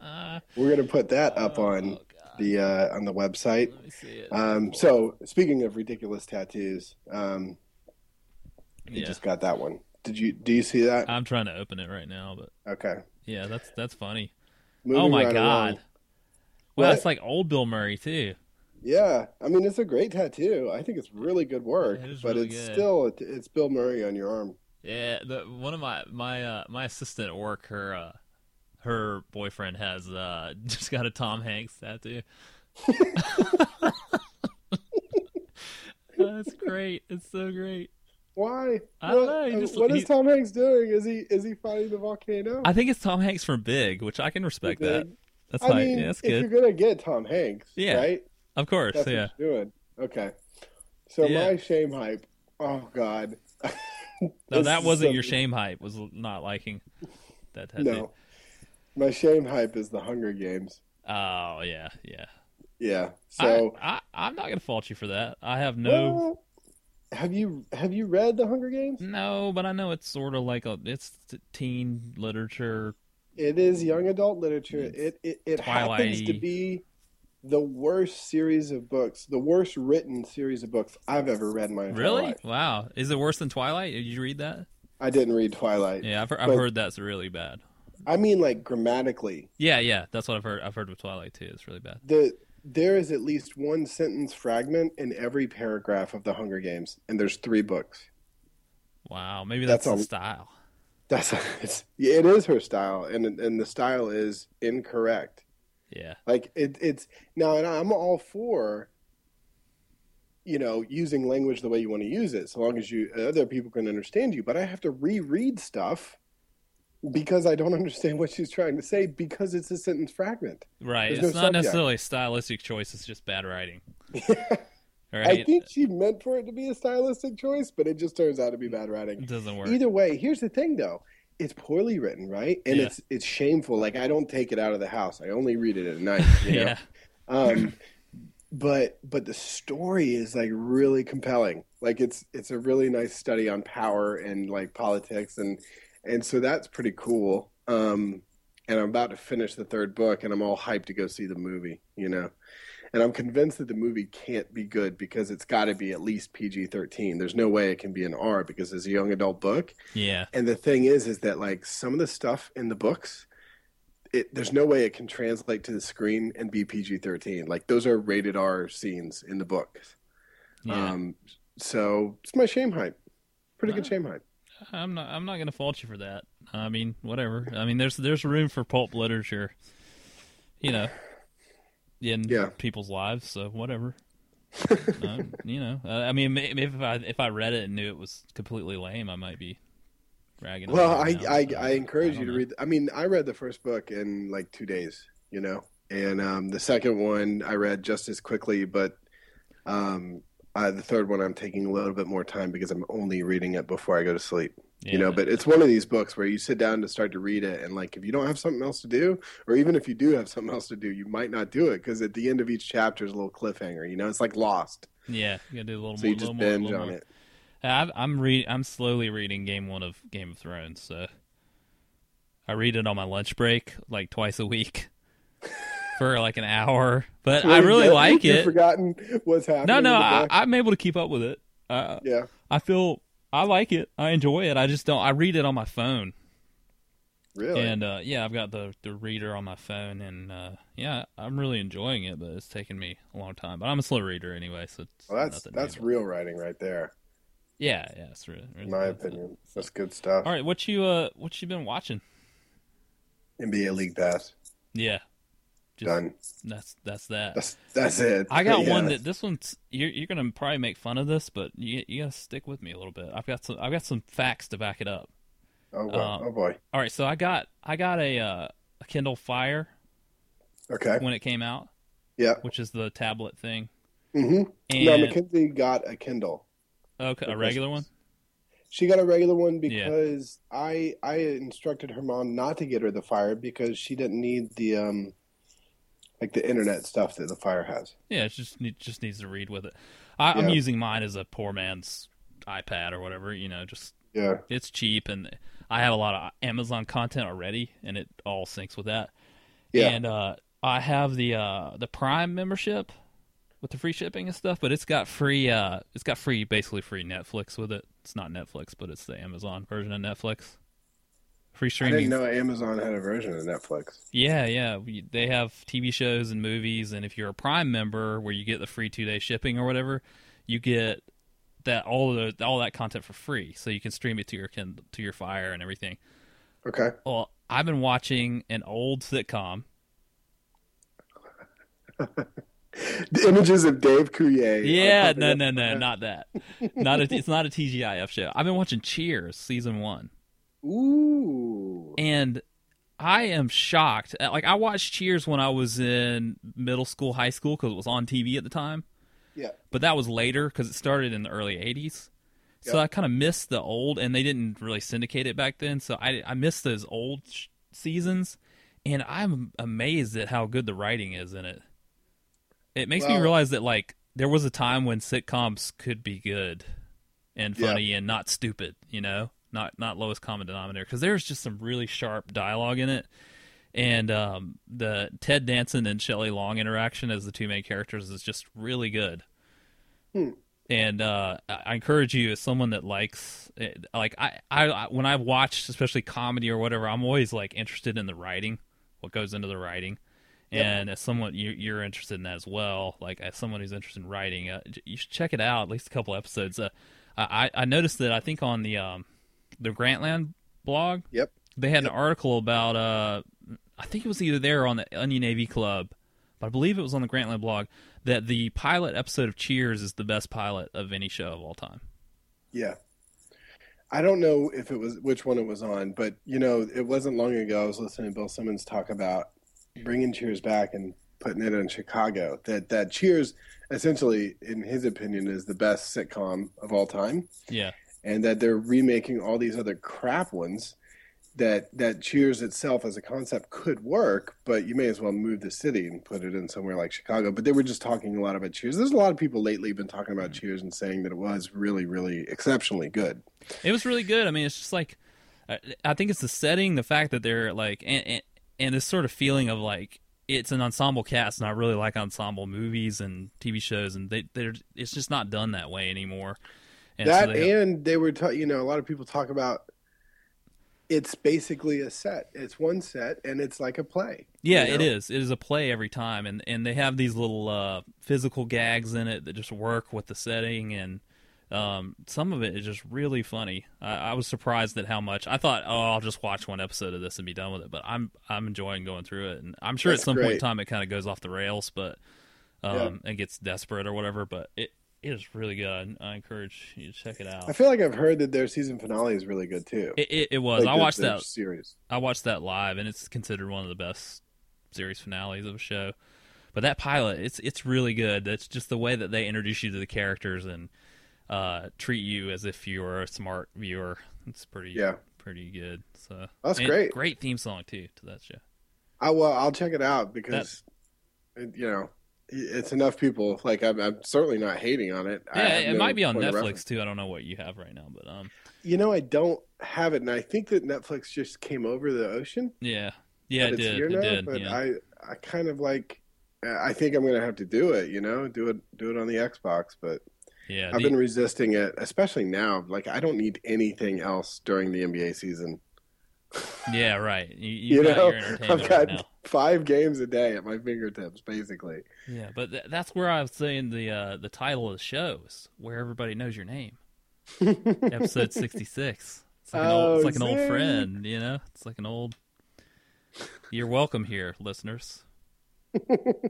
[SPEAKER 3] Uh,
[SPEAKER 4] We're gonna put that up on
[SPEAKER 3] oh,
[SPEAKER 4] the uh, on the website.
[SPEAKER 3] Let me see it.
[SPEAKER 4] Um, so speaking of ridiculous tattoos, um, you
[SPEAKER 3] yeah.
[SPEAKER 4] just got that one. Did you do you see that?
[SPEAKER 3] I'm trying to open it right now, but
[SPEAKER 4] Okay.
[SPEAKER 3] yeah, that's that's funny.
[SPEAKER 4] Moving
[SPEAKER 3] oh my
[SPEAKER 4] right
[SPEAKER 3] god.
[SPEAKER 4] along.
[SPEAKER 3] Well,
[SPEAKER 4] What?
[SPEAKER 3] it's like old Bill Murray too.
[SPEAKER 4] Yeah, I mean it's a great tattoo. I think it's really good work,
[SPEAKER 3] It
[SPEAKER 4] but
[SPEAKER 3] really
[SPEAKER 4] it's
[SPEAKER 3] good.
[SPEAKER 4] still it's Bill Murray on your arm.
[SPEAKER 3] Yeah, the one of my my uh, my assistant at work, her uh, her boyfriend has uh, just got a Tom Hanks tattoo. That's great. It's so great.
[SPEAKER 4] Why?
[SPEAKER 3] I don't
[SPEAKER 4] What-
[SPEAKER 3] know, he uh, just-
[SPEAKER 4] what is
[SPEAKER 3] he-
[SPEAKER 4] Tom Hanks doing? Is he is he fighting the volcano?
[SPEAKER 3] I think it's Tom Hanks from Big, which I can respect that. That's
[SPEAKER 4] I
[SPEAKER 3] like
[SPEAKER 4] mean,
[SPEAKER 3] yeah, that's
[SPEAKER 4] if you're gonna get Tom Hanks,
[SPEAKER 3] Yeah.
[SPEAKER 4] right?
[SPEAKER 3] Of course,
[SPEAKER 4] That's
[SPEAKER 3] yeah.
[SPEAKER 4] doing. Okay. So
[SPEAKER 3] Yeah.
[SPEAKER 4] my shame hype. Oh God.
[SPEAKER 3] No, that wasn't your shame hype. Was not liking that tattoo.
[SPEAKER 4] No. My shame hype is the Hunger Games.
[SPEAKER 3] Oh yeah, yeah.
[SPEAKER 4] Yeah. So
[SPEAKER 3] I, I'm not gonna fault you for that. I have no
[SPEAKER 4] well, have you have you read the Hunger Games?
[SPEAKER 3] no, but I know it's sort of like a it's teen literature.
[SPEAKER 4] It is young adult literature. It it, it happens to be the worst series of books, the worst written series of books I've ever read in my entire
[SPEAKER 3] Really?
[SPEAKER 4] life.
[SPEAKER 3] Wow. Is it worse than Twilight? Did you read that?
[SPEAKER 4] I didn't read Twilight.
[SPEAKER 3] Yeah, I've, I've heard that's really bad.
[SPEAKER 4] I mean, like grammatically,
[SPEAKER 3] Yeah, yeah, that's what I've heard. I've heard with Twilight too. It's really bad.
[SPEAKER 4] the there is at least one sentence fragment in every paragraph of the Hunger Games, and there's three books.
[SPEAKER 3] Wow. Maybe that's,
[SPEAKER 4] That's
[SPEAKER 3] the
[SPEAKER 4] a-
[SPEAKER 3] style.
[SPEAKER 4] That's it's it is her style, and and the style is incorrect.
[SPEAKER 3] Yeah.
[SPEAKER 4] Like it, it's now, and I'm all for, you know, using language the way you want to use it, so long as you other people can understand you. But I have to reread stuff because I don't understand what she's trying to say because it's a sentence fragment.
[SPEAKER 3] Right.
[SPEAKER 4] There's
[SPEAKER 3] it's
[SPEAKER 4] no
[SPEAKER 3] not
[SPEAKER 4] subject.
[SPEAKER 3] necessarily a stylistic choice. It's just bad writing.
[SPEAKER 4] I think she meant for it to be a stylistic choice, but it just turns out to be bad writing.
[SPEAKER 3] it doesn't work.
[SPEAKER 4] Either way, here's the thing though. It's poorly written, right? And
[SPEAKER 3] Yeah.
[SPEAKER 4] it's it's shameful. Like I don't take it out of the house. I only read it at night. You know?
[SPEAKER 3] yeah.
[SPEAKER 4] um but but the story is like really compelling like it's it's a really nice study on power and like politics and and so that's pretty cool um and i'm about to finish the third book and i'm all hyped to go see the movie you know and i'm convinced that the movie can't be good because it's got to be at least pg-13 there's no way it can be an r because it's a young adult book
[SPEAKER 3] Yeah.
[SPEAKER 4] and the thing is, is that like some of the stuff in the books, it there's no way it can translate to the screen and be PG thirteen. Like those are rated R scenes in the books.
[SPEAKER 3] Yeah.
[SPEAKER 4] Um, so it's my shame hype. Pretty good shame hype.
[SPEAKER 3] I'm not. I'm not going to fault you for that. I mean, whatever. I mean, there's there's room for pulp literature, you know, in
[SPEAKER 4] Yeah.
[SPEAKER 3] people's lives. So whatever. uh, you know, uh, I mean, maybe if I if I read it and knew it was completely lame, I might be ragging.
[SPEAKER 4] Well,
[SPEAKER 3] it
[SPEAKER 4] I I, I encourage
[SPEAKER 3] don't
[SPEAKER 4] you to
[SPEAKER 3] know.
[SPEAKER 4] read. I mean, I read the first book in like two days. You know, and um, the second one I read just as quickly, but um, uh, the third one I'm taking a little bit more time because I'm only reading it before I go to sleep. you know but it's one of these books where you sit down to start to read it and like if you don't have something else to do or even if you do have something else to do you might not do it because at the end of each chapter is a little cliffhanger you know it's like lost
[SPEAKER 3] Yeah, you gotta do a little
[SPEAKER 4] so
[SPEAKER 3] more.
[SPEAKER 4] you just
[SPEAKER 3] more,
[SPEAKER 4] binge
[SPEAKER 3] little
[SPEAKER 4] on
[SPEAKER 3] more.
[SPEAKER 4] it
[SPEAKER 3] I've, I'm read. I'm slowly reading Game One of Game of Thrones. So I read it on my lunch break, like twice a week, for like an hour. But I really like it.
[SPEAKER 4] forgotten what's happening
[SPEAKER 3] No, no, I, I'm able to keep up with it. Uh,
[SPEAKER 4] yeah
[SPEAKER 3] I feel I like it. I enjoy it. I just don't. I read it on my phone,
[SPEAKER 4] really
[SPEAKER 3] and uh, yeah, I've got the the reader on my phone, and uh, yeah, I'm really enjoying it. But it's taken me a long time. But I'm a slow reader anyway, so it's
[SPEAKER 4] well, that's that's real writing right there
[SPEAKER 3] Yeah, yeah, it's really, really
[SPEAKER 4] in my opinion that's good stuff
[SPEAKER 3] All right, what you uh, what you been watching?
[SPEAKER 4] nba league pass
[SPEAKER 3] Yeah, just,
[SPEAKER 4] done
[SPEAKER 3] That's that's that.
[SPEAKER 4] that's that's it
[SPEAKER 3] I got
[SPEAKER 4] Yeah.
[SPEAKER 3] one that this one's you're you're gonna probably make fun of this, but you you gotta stick with me a little bit. I've got some I've got some facts to back it up.
[SPEAKER 4] oh, boy.
[SPEAKER 3] um,
[SPEAKER 4] oh boy
[SPEAKER 3] All right, so I got I got a uh, a Kindle Fire
[SPEAKER 4] okay
[SPEAKER 3] when it came out,
[SPEAKER 4] yeah
[SPEAKER 3] which is the tablet thing.
[SPEAKER 4] hmm
[SPEAKER 3] And
[SPEAKER 4] no mackenzie got a kindle
[SPEAKER 3] okay, a regular one.
[SPEAKER 4] She got a regular one
[SPEAKER 3] Yeah.
[SPEAKER 4] because I I instructed her mom not to get her the fire because she didn't need the um like the internet stuff that the fire has.
[SPEAKER 3] Yeah, it just need, just needs to read with it. I, I'm
[SPEAKER 4] Yeah.
[SPEAKER 3] using mine as a poor man's iPad or whatever. You know, just
[SPEAKER 4] Yeah.
[SPEAKER 3] it's cheap and I have a lot of Amazon content already, and it all syncs with that.
[SPEAKER 4] Yeah.
[SPEAKER 3] And uh, I have the uh the Prime membership with the free shipping and stuff, but it's got free uh it's got free basically free Netflix with it. It's not Netflix, but it's the Amazon version of Netflix. Free
[SPEAKER 4] I
[SPEAKER 3] streaming.
[SPEAKER 4] didn't know Amazon had a version of Netflix.
[SPEAKER 3] Yeah, yeah. They have TV shows and movies, and if you're a Prime member, where you get the free two day shipping or whatever, you get that all of the all that content for free, so you can stream it to your to your Fire and everything.
[SPEAKER 4] Okay.
[SPEAKER 3] Well, I've been watching an old sitcom.
[SPEAKER 4] The images of Dave Coulier.
[SPEAKER 3] Yeah, no, no, no, not that. Not a, it's not a TGIF show. I've been watching Cheers season one,
[SPEAKER 4] Ooh.
[SPEAKER 3] and I am shocked. Uh, like I watched Cheers when I was in middle school, high school, because it was on TV at the time.
[SPEAKER 4] Yeah.
[SPEAKER 3] but that was later because it started in the early 80s so i kind of missed the old and they didn't really syndicate it back then so i, I missed those old sh- seasons and i'm amazed at how good the writing is in it it makes me realize that like there was a time when sitcoms could be good and
[SPEAKER 4] Yeah.
[SPEAKER 3] funny and not stupid you know not not lowest common denominator because there's just some really sharp dialogue in it and um, the Ted Danson and Shelley Long interaction as the two main characters is just really good.
[SPEAKER 4] Hmm.
[SPEAKER 3] And uh, I encourage you, as someone that likes, it, like I, I, when I've watched, especially comedy or whatever, I'm always like interested in the writing, what goes into the writing.
[SPEAKER 4] Yep.
[SPEAKER 3] And as someone you, you're interested in that as well, like as someone who's interested in writing, uh, you should check it out. At least a couple episodes. Uh, I, I noticed that I think on the um, the Grantland blog,
[SPEAKER 4] Yep.
[SPEAKER 3] they had
[SPEAKER 4] Yep.
[SPEAKER 3] an article about uh I think it was either there or on the Onion AV Club, but I believe it was on the Grantland blog that the pilot episode of Cheers is the best pilot of any show of all time.
[SPEAKER 4] Yeah. I don't know if it was which one it was on, but you know, it wasn't long ago I was listening to Bill Simmons talk about bringing Cheers back and putting it in Chicago. That that Cheers essentially in his opinion is the best sitcom of all time
[SPEAKER 3] Yeah.
[SPEAKER 4] And that they're remaking all these other crap ones that that Cheers itself as a concept could work, but you may as well move the city and put it in somewhere like Chicago. But they were just talking a lot about Cheers. There's a lot of people lately been talking about mm. Cheers and saying that it was really, really exceptionally good.
[SPEAKER 3] It was really good. I mean, it's just like I- I think it's the setting, the fact that they're like and and, and this sort of feeling of like it's an ensemble cast, and I really like ensemble movies and TV shows, and they they're it's just not done that way anymore. And so
[SPEAKER 4] that
[SPEAKER 3] they-
[SPEAKER 4] and they were, ta- you know, a lot of people talk about. It's basically a set. It's one set, and it's like a play.
[SPEAKER 3] Yeah,
[SPEAKER 4] you
[SPEAKER 3] it
[SPEAKER 4] know?
[SPEAKER 3] is. It is a play every time, and and they have these little uh, physical gags in it that just work with the setting, and um, some of it is just really funny. I, I was surprised at how much. I thought, oh, I'll just watch one episode of this and be done with it, but I'm I'm enjoying going through it, and I'm sure
[SPEAKER 4] That's
[SPEAKER 3] at some point in time it kind of goes off the rails, but um, and gets desperate or whatever. But it it is really good. I encourage you to check it out.
[SPEAKER 4] I feel like I've heard that their season finale is really good too.
[SPEAKER 3] It, it, it was.
[SPEAKER 4] Like
[SPEAKER 3] I
[SPEAKER 4] the-
[SPEAKER 3] watched that
[SPEAKER 4] series.
[SPEAKER 3] I watched that live, and it's considered one of the best series finales of a show. But that pilot, it's it's really good. That's just the way that they introduce you to the characters and uh, treat you as if you were a smart viewer. It's pretty
[SPEAKER 4] Yeah.
[SPEAKER 3] pretty good. So
[SPEAKER 4] That's
[SPEAKER 3] and
[SPEAKER 4] great.
[SPEAKER 3] Great theme song too to that show.
[SPEAKER 4] I well, I'll check it out because, it, you know, it's enough people. Like I'm, I'm certainly not hating on it.
[SPEAKER 3] Yeah, it
[SPEAKER 4] no
[SPEAKER 3] might be on Netflix too. I don't know what you have right now, but um,
[SPEAKER 4] You know, I don't have it, and I think that Netflix just came over the ocean.
[SPEAKER 3] yeah, yeah, it
[SPEAKER 4] it's
[SPEAKER 3] did, it
[SPEAKER 4] now,
[SPEAKER 3] did.
[SPEAKER 4] But
[SPEAKER 3] yeah.
[SPEAKER 4] I, I kind of like. I think I'm going to have to do it. You know, do it, do it on the Xbox. But
[SPEAKER 3] yeah,
[SPEAKER 4] I've
[SPEAKER 3] the-
[SPEAKER 4] been resisting it, especially now. Like I don't need anything else during the NBA season.
[SPEAKER 3] Yeah, right. You,
[SPEAKER 4] You, know, I've got
[SPEAKER 3] now.
[SPEAKER 4] five games a day at my fingertips, basically.
[SPEAKER 3] Yeah, but th- that's where I was saying the uh, the title of the show is where everybody knows your name. Episode sixty six. It's like an old, it's
[SPEAKER 4] Oh,
[SPEAKER 3] like an old friend, you know. It's like an old. You're welcome here, listeners.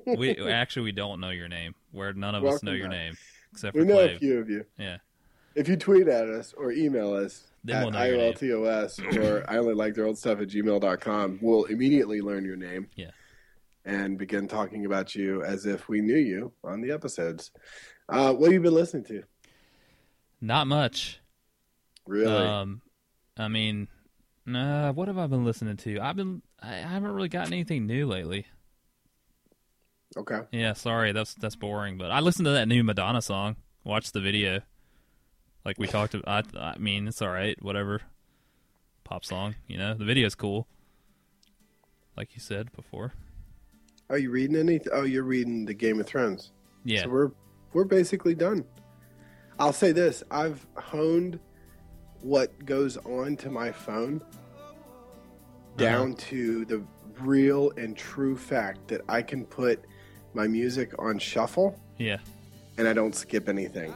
[SPEAKER 3] we actually we don't know your name. Where none of us know your
[SPEAKER 4] back.
[SPEAKER 3] name except for
[SPEAKER 4] We know
[SPEAKER 3] Clave.
[SPEAKER 4] a few of you.
[SPEAKER 3] Yeah,
[SPEAKER 4] If you tweet at us or email us
[SPEAKER 3] Then
[SPEAKER 4] at
[SPEAKER 3] we'll know your name.
[SPEAKER 4] IOLTOS or I only like their old stuff at gmail.com, we'll immediately learn your name.
[SPEAKER 3] Yeah.
[SPEAKER 4] And begin talking about you as if we knew you on the episodes. Uh, what have you been listening to?
[SPEAKER 3] not much.
[SPEAKER 4] Really?
[SPEAKER 3] Um, I mean, nah. What have I been listening to? I've been. I I haven't really gotten anything new lately.
[SPEAKER 4] okay.
[SPEAKER 3] Yeah, sorry, that's that's boring. But I listened to that new Madonna song. Watched the video. Like we talked about. I, I mean, it's all right. Whatever. Pop song, you know. The video's cool. Like you said before.
[SPEAKER 4] Are you reading anything? Oh, you're reading the Game of Thrones.
[SPEAKER 3] Yeah.
[SPEAKER 4] So we're we're basically done. I'll say this: I've honed what goes on to my phone uh-huh. down to the real and true fact that I can put my music on shuffle
[SPEAKER 3] yeah.
[SPEAKER 4] and I don't skip anything.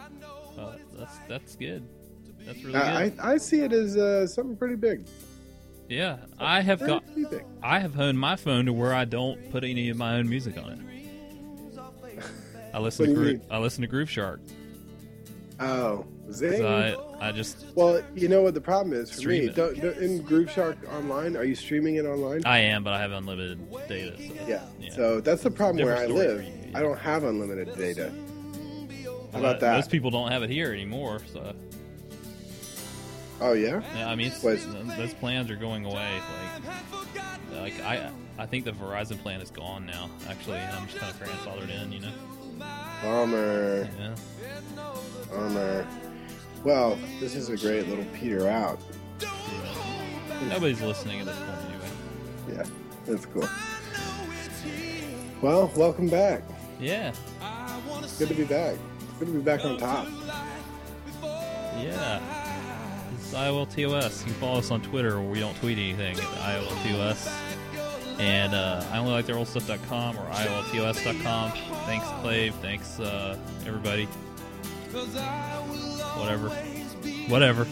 [SPEAKER 3] Uh, that's that's good. That's really
[SPEAKER 4] I,
[SPEAKER 3] good.
[SPEAKER 4] I, I see it as uh, something pretty big.
[SPEAKER 3] yeah, I have got.
[SPEAKER 4] Big.
[SPEAKER 3] I have honed my phone to where I don't put any of my own music on it. I listen to Groove, I listen to Grooveshark.
[SPEAKER 4] Oh, zing!
[SPEAKER 3] I I just
[SPEAKER 4] well, you know what the problem is for me. Don't, don't, in Grooveshark online, are you streaming it online?
[SPEAKER 3] I am, but I have unlimited data. So.
[SPEAKER 4] yeah.
[SPEAKER 3] Yeah.
[SPEAKER 4] So that's the problem where I live. I don't have unlimited data. How about that?
[SPEAKER 3] Most people don't have it here anymore. So
[SPEAKER 4] Oh yeah.
[SPEAKER 3] yeah, I mean, it's, those plans are going away. Like, like I I think the Verizon plan is gone now. Actually, I'm just kind of grandfathered in. You know.
[SPEAKER 4] Bummer.
[SPEAKER 3] Yeah.
[SPEAKER 4] Bummer. Well, this is a great little peter out.
[SPEAKER 3] Nobody's listening at this point anyway.
[SPEAKER 4] Yeah, that's cool. Well, welcome back.
[SPEAKER 3] Yeah.
[SPEAKER 4] It's good to be back. Good to be back on top.
[SPEAKER 3] Yeah. It's IOLTOS. You can follow us on Twitter where we don't tweet anything at IOLTOS. And uh, I only like their old stuff.com or IOLTOS.com. Thanks, Clave. Thanks, uh, everybody. Whatever. Whatever.